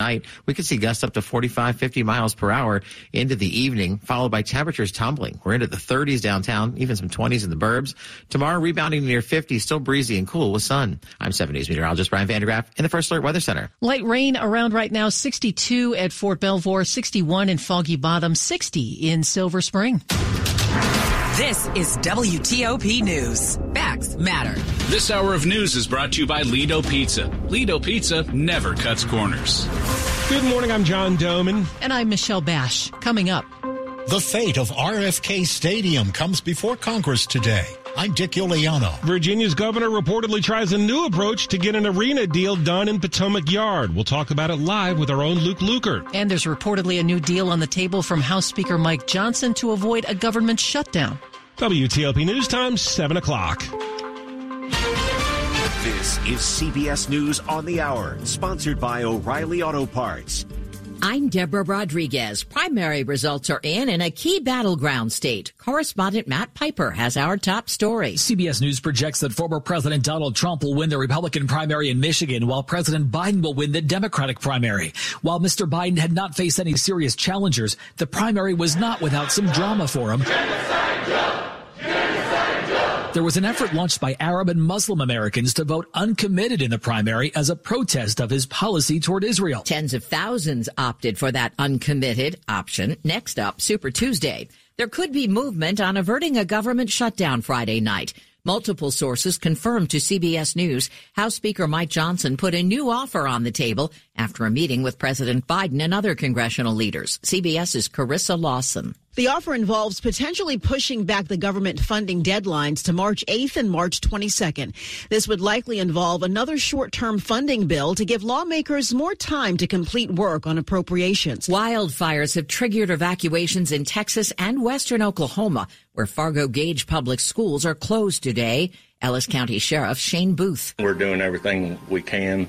night. We could see gusts up to 45, 50 miles per hour into the evening, followed by temperatures tumbling. We're into the 30s downtown, even some 20s in the burbs. Tomorrow, rebounding near 50, still breezy and cool with sun. I'm 7 News meteorologist Brian van de Graaff in the First Alert Weather Center. Light rain around right now, 62 at Fort Belvoir, 61 in Foggy Bottom, 60 in Silver Spring. This is WTOP News. Facts matter. This hour of news is brought to you by Lido Pizza. Lido Pizza never cuts corners. Good morning. I'm John Domen. And I'm Michelle Bash. Coming up. The fate of RFK Stadium comes before Congress today. I'm Dick Uliano. Virginia's governor reportedly tries a new approach to get an arena deal done in Potomac Yard. We'll talk about it live with our own Luke Lukert. And there's reportedly a new deal on the table from House Speaker Mike Johnson to avoid a government shutdown. WTOP News Time, 7 o'clock. This is CBS News on the Hour, sponsored by O'Reilly Auto Parts. I'm Deborah Rodriguez. Primary results are in in a key battleground state. Correspondent Matt Piper has our top story. CBS News projects that former President Donald Trump will win the Republican primary in Michigan, while President Biden will win the Democratic primary. While Mr. Biden had not faced any serious challengers, the primary was not without some drama for him. There was an effort launched by Arab and Muslim Americans to vote uncommitted in the primary as a protest of his policy toward Israel. Tens of thousands opted for that uncommitted option. Next up, Super Tuesday. There could be movement on averting a government shutdown Friday night. Multiple sources confirmed to CBS News House Speaker Mike Johnson put a new offer on the table after a meeting with President Biden and other congressional leaders. CBS's Carissa Lawson. The offer involves potentially pushing back the government funding deadlines to March 8th and March 22nd. This would likely involve another short-term funding bill to give lawmakers more time to complete work on appropriations. Wildfires have triggered evacuations in Texas and western Oklahoma, where Fargo Gage Public Schools are closed today. Ellis County Sheriff Shane Booth. We're doing everything we can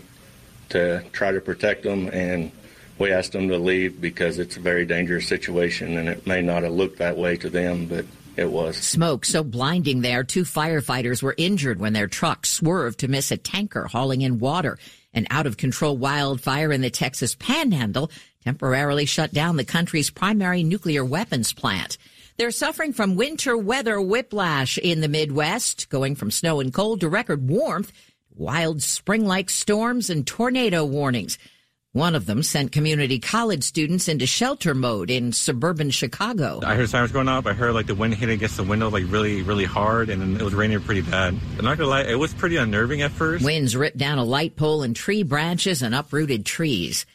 to try to protect them and we asked them to leave because it's a very dangerous situation and it may not have looked that way to them, but it was. Smoke so blinding there, two firefighters were injured when their truck swerved to miss a tanker hauling in water. An out of control wildfire in the Texas panhandle temporarily shut down the country's primary nuclear weapons plant. They're suffering from winter weather whiplash in the Midwest, going from snow and cold to record warmth, wild spring like storms and tornado warnings. One of them sent community college students into shelter mode in suburban Chicago. I heard sirens going off. I heard like the wind hitting against the window like really, really hard, and it was raining pretty bad. I'm not gonna lie, it was pretty unnerving at first. Winds ripped down a light pole and tree branches and uprooted trees.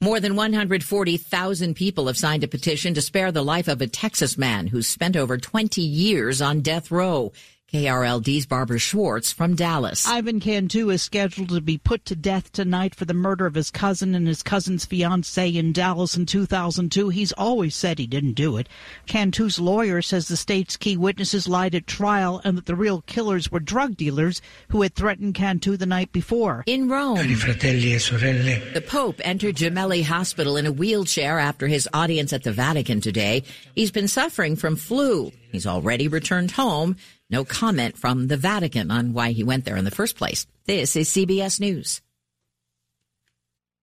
More than 140,000 people have signed a petition to spare the life of a Texas man who spent over 20 years on death row. KRLD's Barbara Schwartz from Dallas. Ivan Cantu is scheduled to be put to death tonight for the murder of his cousin and his cousin's fiancee in Dallas in 2002. He's always said he didn't do it. Cantu's lawyer says the state's key witnesses lied at trial and that the real killers were drug dealers who had threatened Cantu the night before. In Rome, the Pope entered Gemelli Hospital in a wheelchair after his audience at the Vatican today. He's been suffering from flu. He's already returned home. No comment from the Vatican on why he went there in the first place. This is CBS News.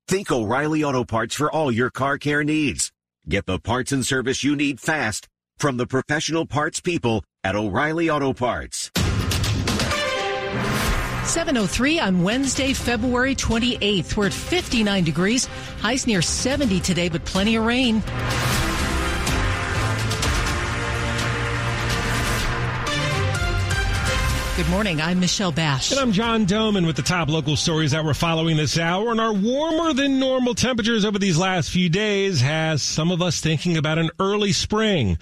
Think O'Reilly Auto Parts for all your car care needs. Get the parts and service you need fast from the professional parts people at O'Reilly Auto Parts. 703 on Wednesday, February 28th. We're at 59 degrees. Highs near 70 today, but plenty of rain. Good morning. I'm Michelle Bash. And I'm John Domen with the top local stories that we're following this hour. And our warmer than normal temperatures over these last few days has some of us thinking about an early spring.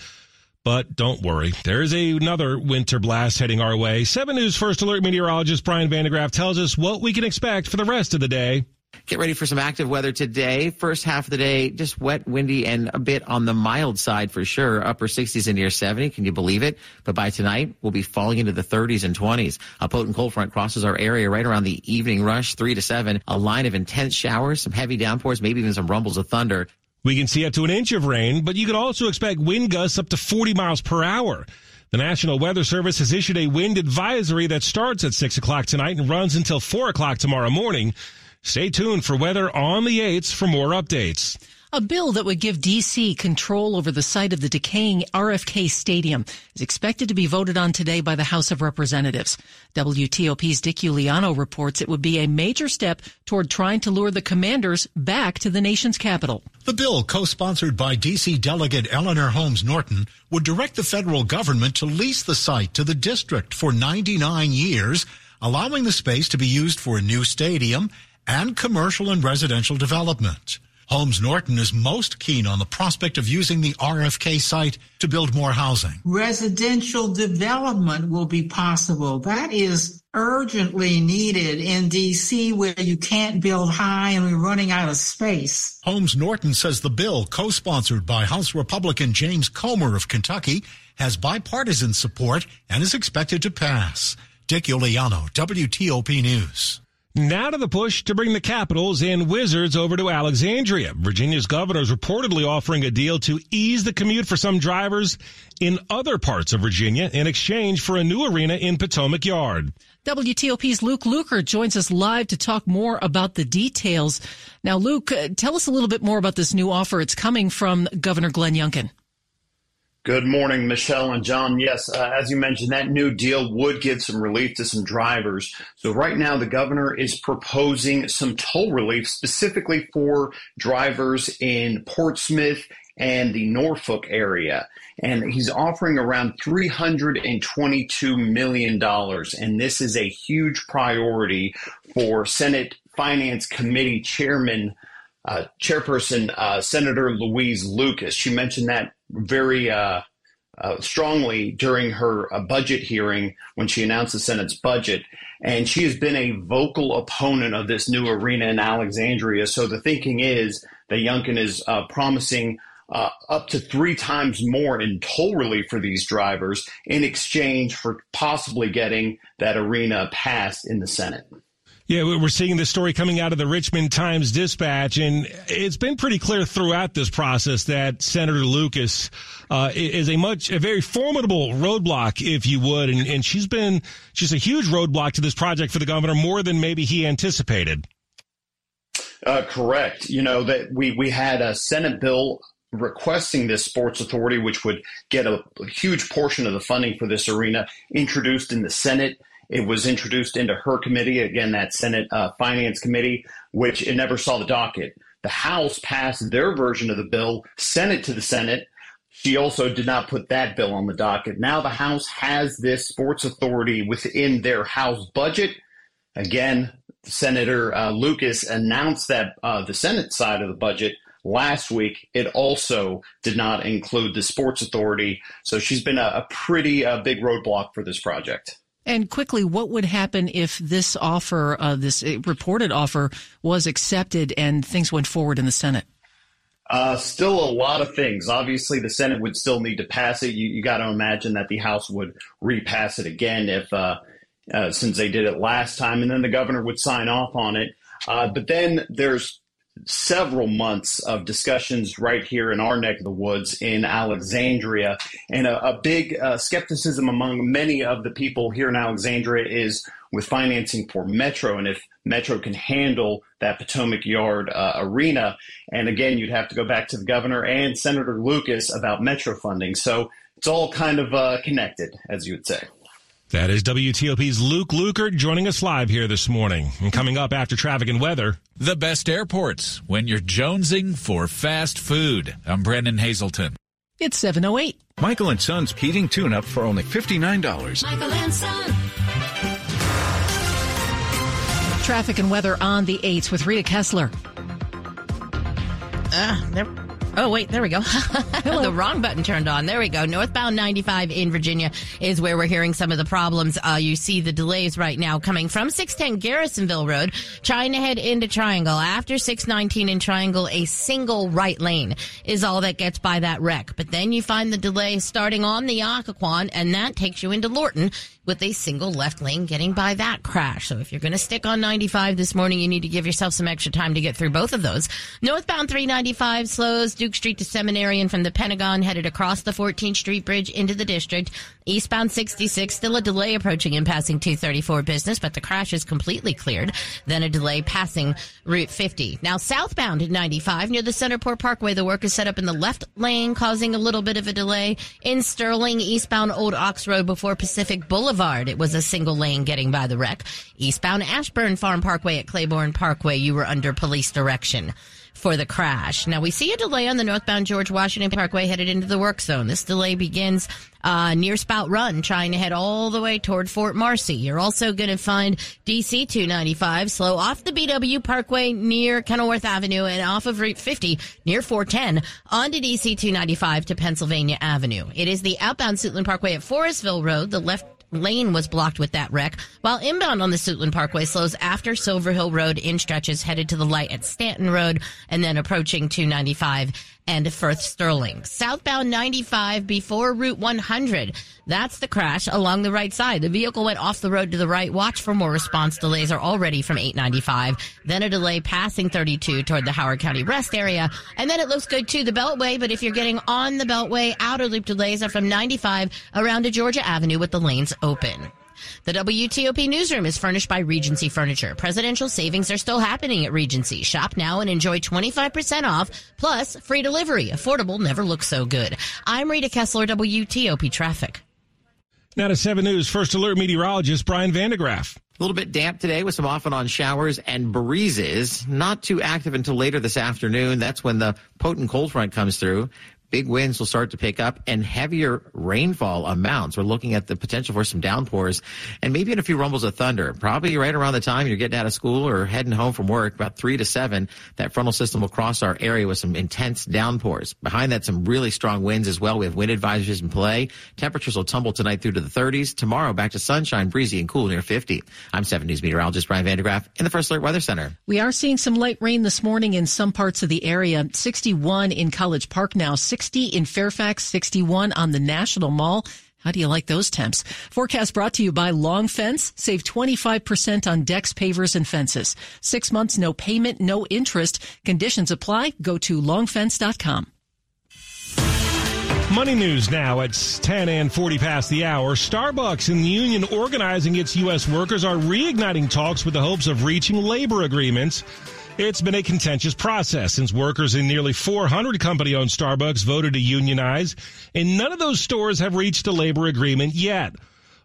But don't worry, there is a, another winter blast heading our way. 7 News First Alert meteorologist Brian van de Graaff tells us what we can expect for the rest of the day. Get ready for some active weather today. First half of the day, just wet, windy, and a bit on the mild side for sure. Upper 60s and near 70. Can you believe it? But by tonight, we'll be falling into the 30s and 20s. A potent cold front crosses our area right around the evening rush, 3 to 7. A line of intense showers, some heavy downpours, maybe even some rumbles of thunder. We can see up to an inch of rain, but you can also expect wind gusts up to 40 miles per hour. The National Weather Service has issued a wind advisory that starts at 6 o'clock tonight and runs until 4 o'clock tomorrow morning. Stay tuned for weather on the 8th for more updates. A bill that would give D.C. control over the site of the decaying RFK Stadium is expected to be voted on today by the House of Representatives. WTOP's Dick Uliano reports it would be a major step toward trying to lure the commanders back to the nation's capital. The bill, co-sponsored by D.C. Delegate Eleanor Holmes Norton, would direct the federal government to lease the site to the district for 99 years, allowing the space to be used for a new stadium and commercial and residential development. Holmes Norton is most keen on the prospect of using the RFK site to build more housing. Residential development will be possible. That is urgently needed in DC where you can't build high and we're running out of space. Holmes Norton says the bill, co-sponsored by House Republican James Comer of Kentucky, has bipartisan support and is expected to pass. Dick Uliano, WTOP News. Now to the push to bring the Capitals and Wizards over to Alexandria. Virginia's governor is reportedly offering a deal to ease the commute for some drivers in other parts of Virginia in exchange for a new arena in Potomac Yard. WTOP's Luke Lukert joins us live to talk more about the details. Now, Luke, uh, tell us a little bit more about this new offer. It's coming from Governor Glenn Youngkin. Good morning, Michelle and John. Yes, uh, as you mentioned, that new deal would give some relief to some drivers. So right now, the governor is proposing some toll relief specifically for drivers in Portsmouth and the Norfolk area. And he's offering around $322 million. And this is a huge priority for Senate Finance Committee Chairman uh, Chairperson uh, Senator Louise Lucas. She mentioned that very uh, uh, strongly during her uh, budget hearing when she announced the Senate's budget. And she has been a vocal opponent of this new arena in Alexandria. So the thinking is that Youngkin is uh, promising uh, up to three times more in toll relief for these drivers in exchange for possibly getting that arena passed in the Senate. Yeah, we're seeing this story coming out of the Richmond Times Dispatch, and it's been pretty clear throughout this process that Senator Lucas uh, is a much, a very formidable roadblock, if you would, and, and she's been she's a huge roadblock to this project for the governor, more than maybe he anticipated. Uh, correct. You know that we we had a Senate bill requesting this sports authority, which would get a, a huge portion of the funding for this arena, introduced in the Senate. It was introduced into her committee, again, that Senate uh, Finance Committee, which it never saw the docket. The House passed their version of the bill, sent it to the Senate. She also did not put that bill on the docket. Now the House has this sports authority within their House budget. Again, Senator uh, Lucas announced that uh, the Senate side of the budget last week. It also did not include the sports authority. So she's been a, a pretty uh, big roadblock for this project. And quickly, what would happen if this offer, uh, this reported offer, was accepted and things went forward in the Senate? Uh, still a lot of things. Obviously, the Senate would still need to pass it. You, you got to imagine that the House would repass it again if, uh, uh, since they did it last time, and then the governor would sign off on it. Uh, but then there's several months of discussions right here in our neck of the woods in Alexandria. And a, a big uh, skepticism among many of the people here in Alexandria is with financing for Metro and if Metro can handle that Potomac Yard uh, arena. And again, you'd have to go back to the governor and Senator Lucas about Metro funding. So it's all kind of uh, connected, as you would say. That is WTOP's Luke Lukert joining us live here this morning. And coming up after traffic and weather. The best airports when you're jonesing for fast food. I'm Brennan Haselton. It's 708. Michael and Son's heating tune up for only $59. Michael and Son. Traffic and weather on the 8s with Rita Kessler. Uh, never Oh, wait, there we go. the wrong button turned on. There we go. Northbound 95 in Virginia is where we're hearing some of the problems. Uh, you see the delays right now coming from 610 Garrisonville Road, trying to head into Triangle. After 619 in Triangle, a single right lane is all that gets by that wreck. But then you find the delay starting on the Occoquan, and that takes you into Lorton with a single left lane getting by that crash. So if you're going to stick on 95 this morning, you need to give yourself some extra time to get through both of those. Northbound 395 slows Duke Street to Seminary and from the Pentagon headed across the 14th Street Bridge into the district. Eastbound 66, still a delay approaching and passing 234 business, but the crash is completely cleared. Then a delay passing Route 50. Now southbound at 95 near the Centreport Parkway, the work is set up in the left lane, causing a little bit of a delay. In Sterling, eastbound Old Ox Road before Pacific Boulevard, it was a single lane getting by the wreck. Eastbound Ashburn Farm Parkway at Claiborne Parkway, you were under police direction for the crash. Now we see a delay on the northbound George Washington Parkway headed into the work zone. This delay begins uh, near Spout Run, trying to head all the way toward Fort Marcy. You're also going to find DC 295 slow off the BW Parkway near Kenilworth Avenue and off of Route 50 near 410 onto DC 295 to Pennsylvania Avenue. It is the outbound Suitland Parkway at Forestville Road. The left lane was blocked with that wreck, while inbound on the Suitland Parkway slows after Silver Hill Road in stretches headed to the light at Stanton Road and then approaching 295 and Firth Sterling. Southbound 95 before Route 100. That's the crash along the right side. The vehicle went off the road to the right. Watch for more response delays are already from 895. Then a delay passing 32 toward the Howard County rest area. And then it looks good too, the Beltway. But if you're getting on the Beltway, outer loop delays are from 95 around to Georgia Avenue with the lanes open. The WTOP newsroom is furnished by Regency Furniture. Presidential savings are still happening at Regency. Shop now and enjoy 25% off plus free delivery. Affordable never looks so good. I'm Rita Kessler, WTOP Traffic. Now to 7 News First Alert meteorologist Brian van de Graaff. A little bit damp today with some off and on showers and breezes. Not too active until later this afternoon. That's when the potent cold front comes through big winds will start to pick up and heavier rainfall amounts. We're looking at the potential for some downpours and maybe in a few rumbles of thunder. Probably right around the time you're getting out of school or heading home from work, about three to seven, that frontal system will cross our area with some intense downpours. Behind that, some really strong winds as well. We have wind advisories in play. Temperatures will tumble tonight through to the 30s. Tomorrow, back to sunshine, breezy and cool near 50. I'm 7 News meteorologist Brian van de Graaff in the First Alert Weather Center. We are seeing some light rain this morning in some parts of the area. 61 in College Park now, 60 in Fairfax, 61 on the National Mall. How do you like those temps? Forecast brought to you by Long Fence. Save 25% on decks, pavers, and fences. Six months, no payment, no interest. Conditions apply. Go to longfence.com. Money news now at 10 and 40 past the hour. Starbucks and the union organizing its U.S. workers are reigniting talks with the hopes of reaching labor agreements. It's been a contentious process since workers in nearly 400 company owned Starbucks voted to unionize, and none of those stores have reached a labor agreement yet.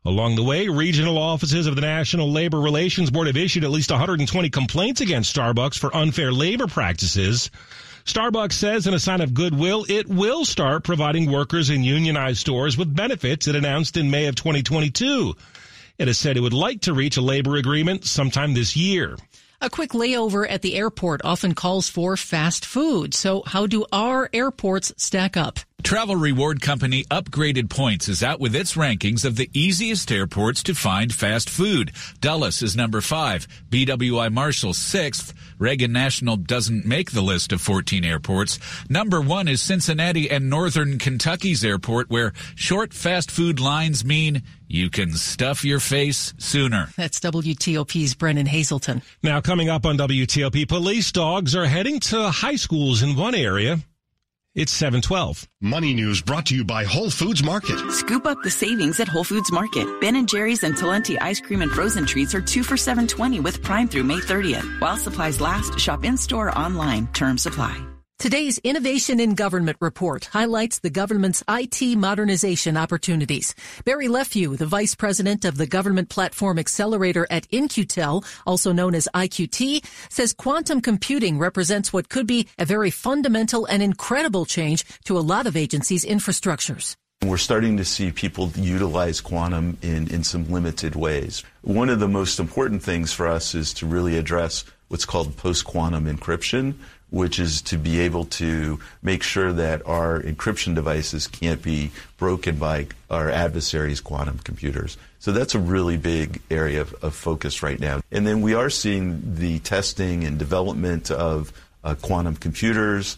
Along the way, regional offices of the National Labor Relations Board have issued at least 120 complaints against Starbucks for unfair labor practices. Starbucks says in a sign of goodwill, it will start providing workers in unionized stores with benefits it announced in May of 2022. It has said it would like to reach a labor agreement sometime this year. A quick layover at the airport often calls for fast food. So how do our airports stack up? Travel reward company Upgraded Points is out with its rankings of the easiest airports to find fast food. Dulles is number five, BWI Marshall sixth. Reagan National doesn't make the list of 14 airports. Number one is Cincinnati and Northern Kentucky's airport where short fast food lines mean you can stuff your face sooner. That's WTOP's Brennan Haselton. Now coming up on WTOP, police dogs are heading to high schools in one area. It's 712. Money news brought to you by Whole Foods Market. Scoop up the savings at Whole Foods Market. Ben & Jerry's and Talenti ice cream and frozen treats are 2 for 720 with Prime through May 30th. While supplies last, shop in-store online. Term supply. Today's Innovation in Government report highlights the government's IT modernization opportunities. Barry Lefew, the vice president of the Government Platform Accelerator at In-Q-Tel, also known as IQT, says quantum computing represents what could be a very fundamental and incredible change to a lot of agencies' infrastructures. We're starting to see people utilize quantum in, in some limited ways. One of the most important things for us is to really address what's called post-quantum encryption, which is to be able to make sure that our encryption devices can't be broken by our adversaries' quantum computers. So that's a really big area of, of focus right now. And then we are seeing the testing and development of uh, quantum computers,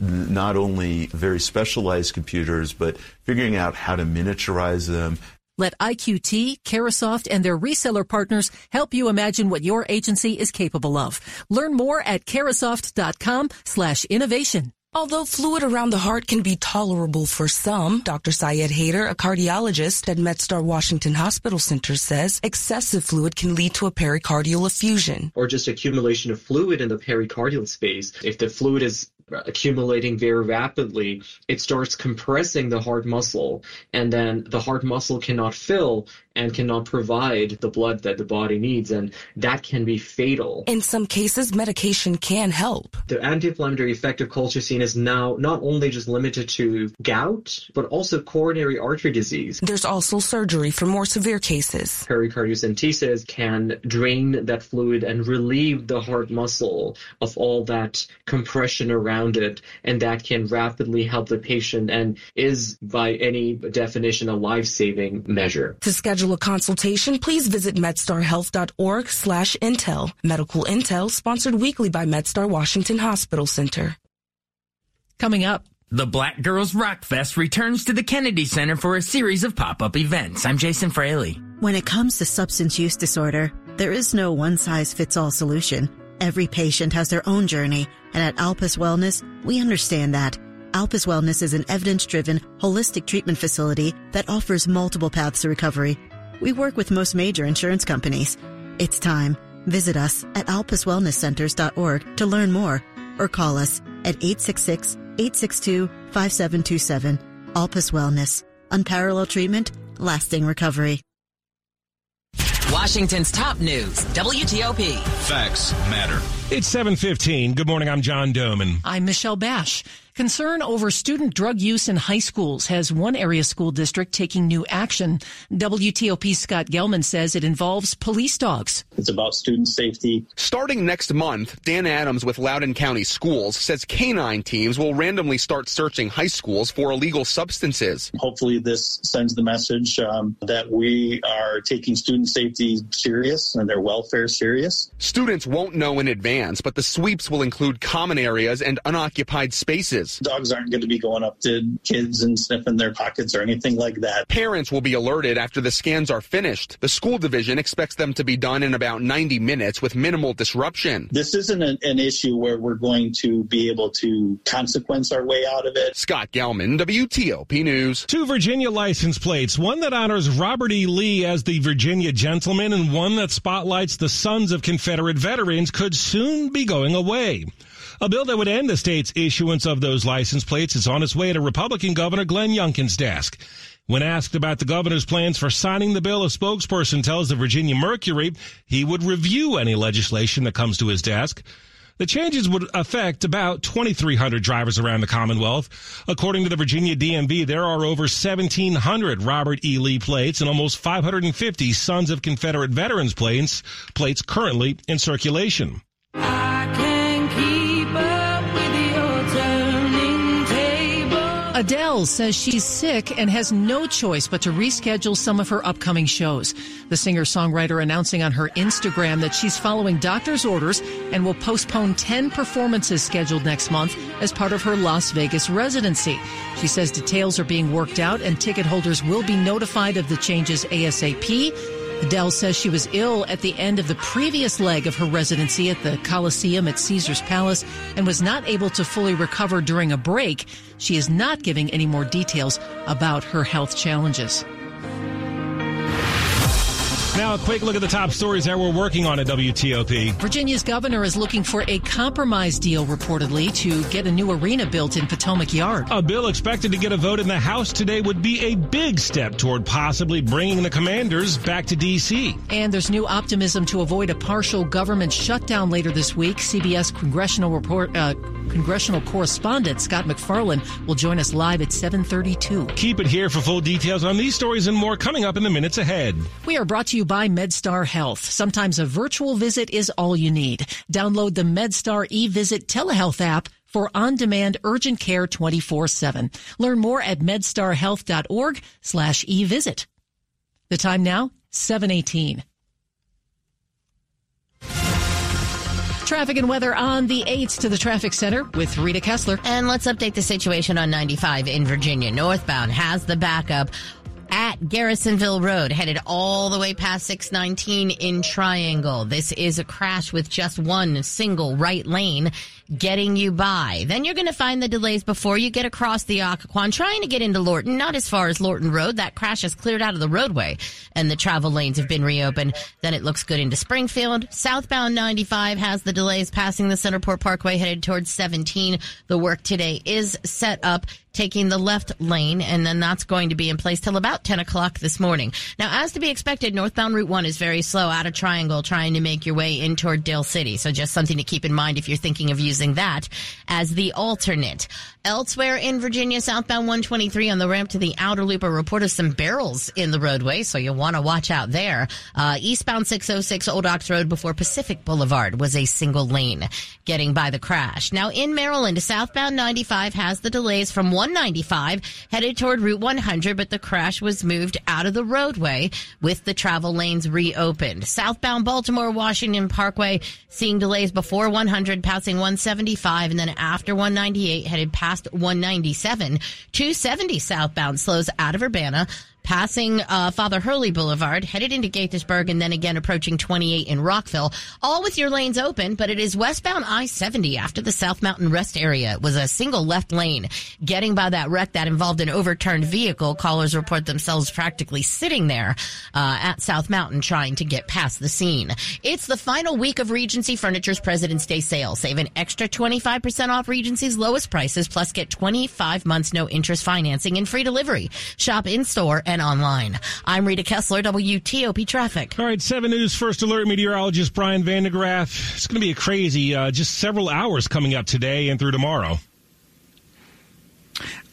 not only very specialized computers, but figuring out how to miniaturize them, let IQT, Carahsoft, and their reseller partners help you imagine what your agency is capable of. Learn more at carahsoft.com slash innovation. Although fluid around the heart can be tolerable for some, Dr. Syed Haider, a cardiologist at MedStar Washington Hospital Center, says excessive fluid can lead to a pericardial effusion. Or just accumulation of fluid in the pericardial space. If the fluid is accumulating very rapidly, it starts compressing the heart muscle, and then the heart muscle cannot fill and cannot provide the blood that the body needs, and that can be fatal. In some cases, medication can help. The anti-inflammatory effect of colchicine is now not only just limited to gout, but also coronary artery disease. There's also surgery for more severe cases. Pericardiocentesis can drain that fluid and relieve the heart muscle of all that compression around it, and that can rapidly help the patient and is, by any definition, a life-saving measure. To schedule a consultation, please visit medstarhealth.org slash intel. Medical Intel sponsored weekly by MedStar Washington Hospital Center. Coming up. The Black Girls Rock Fest returns to the Kennedy Center for a series of pop-up events. I'm Jason Fraley. When it comes to substance use disorder, there is no one-size-fits-all solution. Every patient has their own journey, and at Alpus Wellness, we understand that. Alpus Wellness is an evidence-driven, holistic treatment facility that offers multiple paths to recovery. We work with most major insurance companies. It's time. Visit us at alpuswellnesscenters.org to learn more or call us at 866-862-5727. Alpus Wellness. Unparalleled treatment, lasting recovery. Washington's top news, WTOP. Facts matter. It's 715. Good morning. I'm John Domen. I'm Michelle Bash. Concern over student drug use in high schools has one area school district taking new action. WTOP's Scott Gelman says it involves police dogs. It's about student safety. Starting next month, Dan Adams with Loudoun County Schools says canine teams will randomly start searching high schools for illegal substances. Hopefully, this sends the message um, that we are taking student safety serious and their welfare serious. Students won't know in advance, but the sweeps will include common areas and unoccupied spaces. Dogs aren't going to be going up to kids and sniffing their pockets or anything like that. Parents will be alerted after the scans are finished. The school division expects them to be done in about 90 minutes with minimal disruption. This isn't an, an issue where we're going to be able to consequence our way out of it. Scott Gelman, WTOP News. Two Virginia license plates, one that honors Robert E. Lee as the Virginia gentleman and one that spotlights the sons of Confederate veterans could soon be going away. A bill that would end the state's issuance of those license plates is on its way to Republican Governor Glenn Youngkin's desk. When asked about the governor's plans for signing the bill, a spokesperson tells the Virginia Mercury he would review any legislation that comes to his desk. The changes would affect about 2,300 drivers around the Commonwealth. According to the Virginia DMV, there are over 1,700 Robert E. Lee plates and almost 550 Sons of Confederate Veterans plates, plates currently in circulation. Adele says she's sick and has no choice but to reschedule some of her upcoming shows. The singer-songwriter announcing on her Instagram that she's following doctor's orders and will postpone 10 performances scheduled next month as part of her Las Vegas residency. She says details are being worked out and ticket holders will be notified of the changes ASAP. Adele says she was ill at the end of the previous leg of her residency at the Coliseum at Caesar's Palace and was not able to fully recover during a break. She is not giving any more details about her health challenges. Now, a quick look at the top stories that we're working on at WTOP. Virginia's governor is looking for a compromise deal, reportedly, to get a new arena built in Potomac Yard. A bill expected to get a vote in the House today would be a big step toward possibly bringing the commanders back to D.C. And there's new optimism to avoid a partial government shutdown later this week. CBS congressional report. Uh, Congressional correspondent Scott MacFarlane will join us live at 732. Keep it here for full details on these stories and more coming up in the minutes ahead. We are brought to you by MedStar Health. Sometimes a virtual visit is all you need. Download the MedStar eVisit telehealth app for on-demand urgent care 24-7. Learn more at medstarhealth.org slash eVisit. The time now, 718. Traffic and weather on the 8th to the traffic center with Rita Kessler. And let's update the situation on 95 in Virginia. Northbound has the backup at Garrisonville Road, headed all the way past 619 in Triangle. This is a crash with just one single right lane getting you by. Then you're going to find the delays before you get across the Occoquan, trying to get into Lorton, not as far as Lorton Road. That crash has cleared out of the roadway and the travel lanes have been reopened. Then it looks good into Springfield. Southbound 95 has the delays passing the Centreport Parkway headed towards 17. The work today is set up taking the left lane, and then that's going to be in place till about 10 o'clock this morning. Now, as to be expected, northbound Route 1 is very slow out of Triangle trying to make your way in toward Dale City. So just something to keep in mind if you're thinking of using that as the alternate. Elsewhere in Virginia, southbound 123 on the ramp to the outer loop, a report of some barrels in the roadway, so you'll want to watch out there. Uh, eastbound 606 Old Ox Road before Pacific Boulevard was a single lane getting by the crash. Now in Maryland, southbound 95 has the delays from 195 headed toward Route 100, but the crash was moved out of the roadway with the travel lanes reopened. Southbound Baltimore Washington Parkway seeing delays before 100 passing 175 and then after 198 headed past 197. 270 southbound slows out of Urbana passing uh, Father Hurley Boulevard, headed into Gaithersburg, and then again approaching 28 in Rockville, all with your lanes open. But it is westbound I-70 after the South Mountain Rest area. It was a single left lane. Getting by that wreck that involved an overturned vehicle, callers report themselves practically sitting there uh, at South Mountain trying to get past the scene. It's the final week of Regency Furniture's President's Day sale. Save an extra 25% off Regency's lowest prices, plus get 25 months no interest financing and free delivery. Shop in store and online. I'm Rita Kessler, WTOP Traffic. All right, 7 News First Alert meteorologist Brian van de Graaff. It's going to be a crazy, uh, just several hours coming up today and through tomorrow.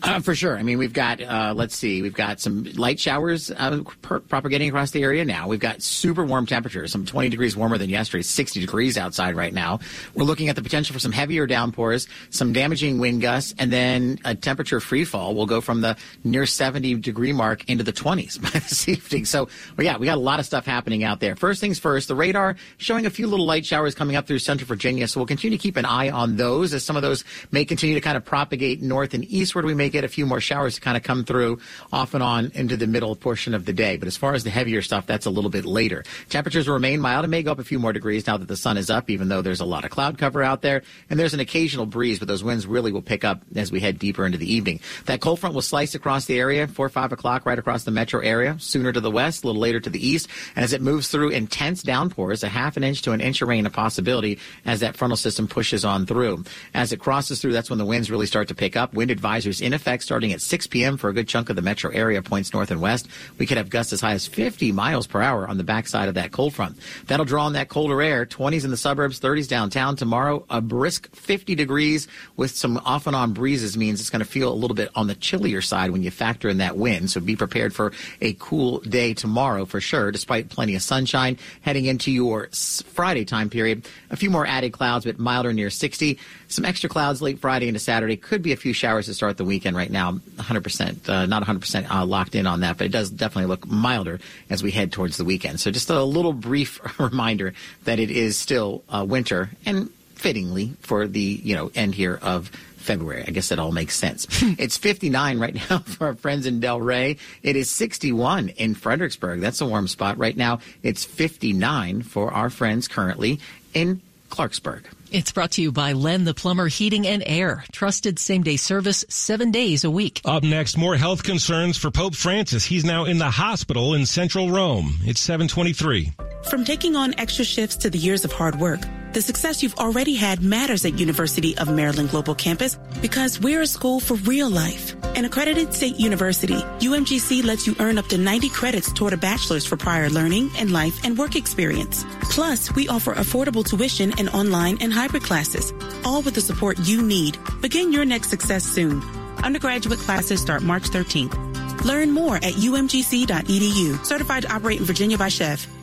Uh, for sure. I mean, we've got, uh, let's see, we've got some light showers uh, per- propagating across the area now. We've got super warm temperatures, some 20 degrees warmer than yesterday, 60 degrees outside right now. We're looking at the potential for some heavier downpours, some damaging wind gusts, and then a temperature free fall will go from the near 70 degree mark into the 20s by this evening. So, well, yeah, we got a lot of stuff happening out there. First things first, the radar showing a few little light showers coming up through central Virginia. So we'll continue to keep an eye on those as some of those may continue to kind of propagate north and eastward. We may get a few more showers to kind of come through off and on into the middle portion of the day. But as far as the heavier stuff, that's a little bit later. Temperatures remain mild and may go up a few more degrees now that the sun is up, even though there's a lot of cloud cover out there. And there's an occasional breeze, but those winds really will pick up as we head deeper into the evening. That cold front will slice across the area, 4 or 5 o'clock, right across the metro area, sooner to the west, a little later to the east. And as it moves through intense downpours, a half an inch to an inch of rain a possibility as that frontal system pushes on through. As it crosses through, that's when the winds really start to pick up. Wind advisories in effect starting at 6 p.m. for a good chunk of the metro area, points north and west. We could have gusts as high as 50 miles per hour on the backside of that cold front. That'll draw on that colder air. 20s in the suburbs, 30s downtown. Tomorrow, a brisk 50 degrees with some off and on breezes means it's going to feel a little bit on the chillier side when you factor in that wind. So be prepared for a cool day tomorrow for sure, despite plenty of sunshine heading into your Friday time period. A few more added clouds, but milder near 60. Some extra clouds late Friday into Saturday. Could be a few showers to start the weekend right now. 100%, uh, not 100% uh, locked in on that, but it does definitely look milder as we head towards the weekend. So just a little brief reminder that it is still uh, winter and fittingly for the, you know, end here of February. I guess that all makes sense. it's 59 right now for our friends in Delray. It is 61 in Fredericksburg. That's a warm spot. Right now, it's 59 for our friends currently in Clarksburg. It's brought to you by Len the Plumber Heating and Air. Trusted same day service seven days a week. Up next, more health concerns for Pope Francis. He's now in the hospital in central Rome. It's 723. From taking on extra shifts to the years of hard work, the success you've already had matters at University of Maryland Global Campus because we're a school for real life. An accredited state university, UMGC lets you earn up to 90 credits toward a bachelor's for prior learning and life and work experience. Plus, we offer affordable tuition and online and hybrid classes, all with the support you need. Begin your next success soon. Undergraduate classes start March 13th. Learn more at umgc.edu. Certified to operate in Virginia by SCHEV.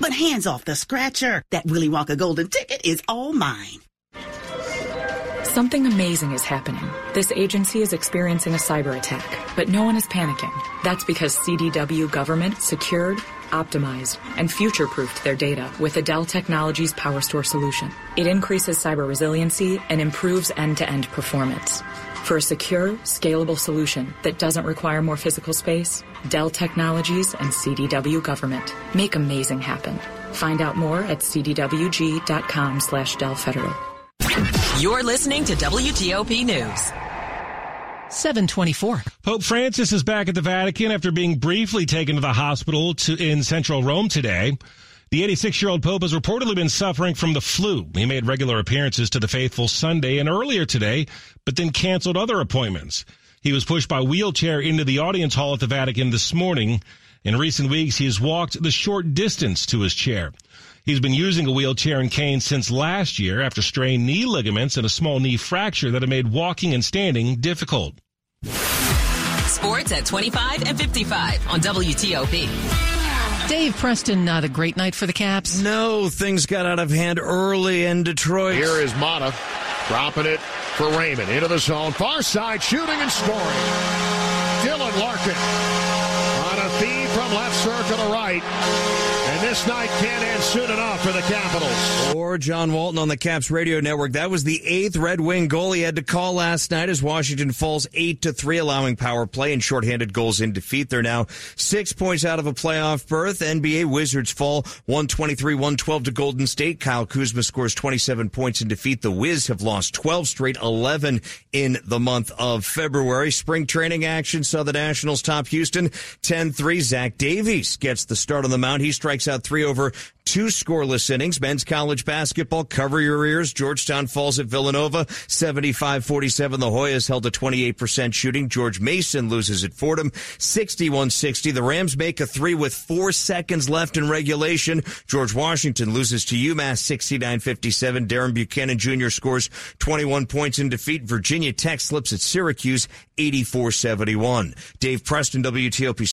But hands off the scratcher. That Willy Wonka golden ticket is all mine. Something amazing is happening. This agency is experiencing a cyber attack, but no one is panicking. That's because CDW government secured, optimized, and future-proofed their data with the Dell Technologies PowerStore solution. It increases cyber resiliency and improves end-to-end performance. For a secure, scalable solution that doesn't require more physical space, Dell Technologies and CDW Government make amazing happen. Find out more at cdwg.com slash Dell Federal. You're listening to WTOP News. 724. Pope Francis is back at the Vatican after being briefly taken to the hospital to, in central Rome today. The 86 year old Pope has reportedly been suffering from the flu. He made regular appearances to the faithful Sunday and earlier today, but then canceled other appointments. He was pushed by wheelchair into the audience hall at the Vatican this morning. In recent weeks, he has walked the short distance to his chair. He's been using a wheelchair and cane since last year after strained knee ligaments and a small knee fracture that have made walking and standing difficult. Sports at 25 and 55 on WTOP. Dave Preston, not a great night for the Caps. No, things got out of hand early in Detroit. Here is Maatta dropping it for Raymond into the zone. Far side shooting and scoring. Dylan Larkin on a feed from left circle to right. This night can't end soon enough for the Capitals. Or John Walton on the Caps radio network. That was the eighth Red Wing goal he had to call last night as Washington falls eight to three, allowing power play and shorthanded goals in defeat. They're now six points out of a playoff berth. NBA Wizards fall 123-112 to Golden State. Kyle Kuzma scores 27 points in defeat. The Wiz have lost 12 straight, 11 in the month of February. Spring training action saw the Nationals top Houston 10-3. Zach Davies gets the start on the mound. He strikes out three over two scoreless innings. Men's college basketball, cover your ears. Georgetown falls at Villanova, 75-47. The Hoyas held a 28% shooting. George Mason loses at Fordham, 61-60. The Rams make a three with four seconds left in regulation. George Washington loses to UMass, 69-57. Darren Buchanan Jr. scores 21 points in defeat. Virginia Tech slips at Syracuse, 84-71. Dave Preston, WTOP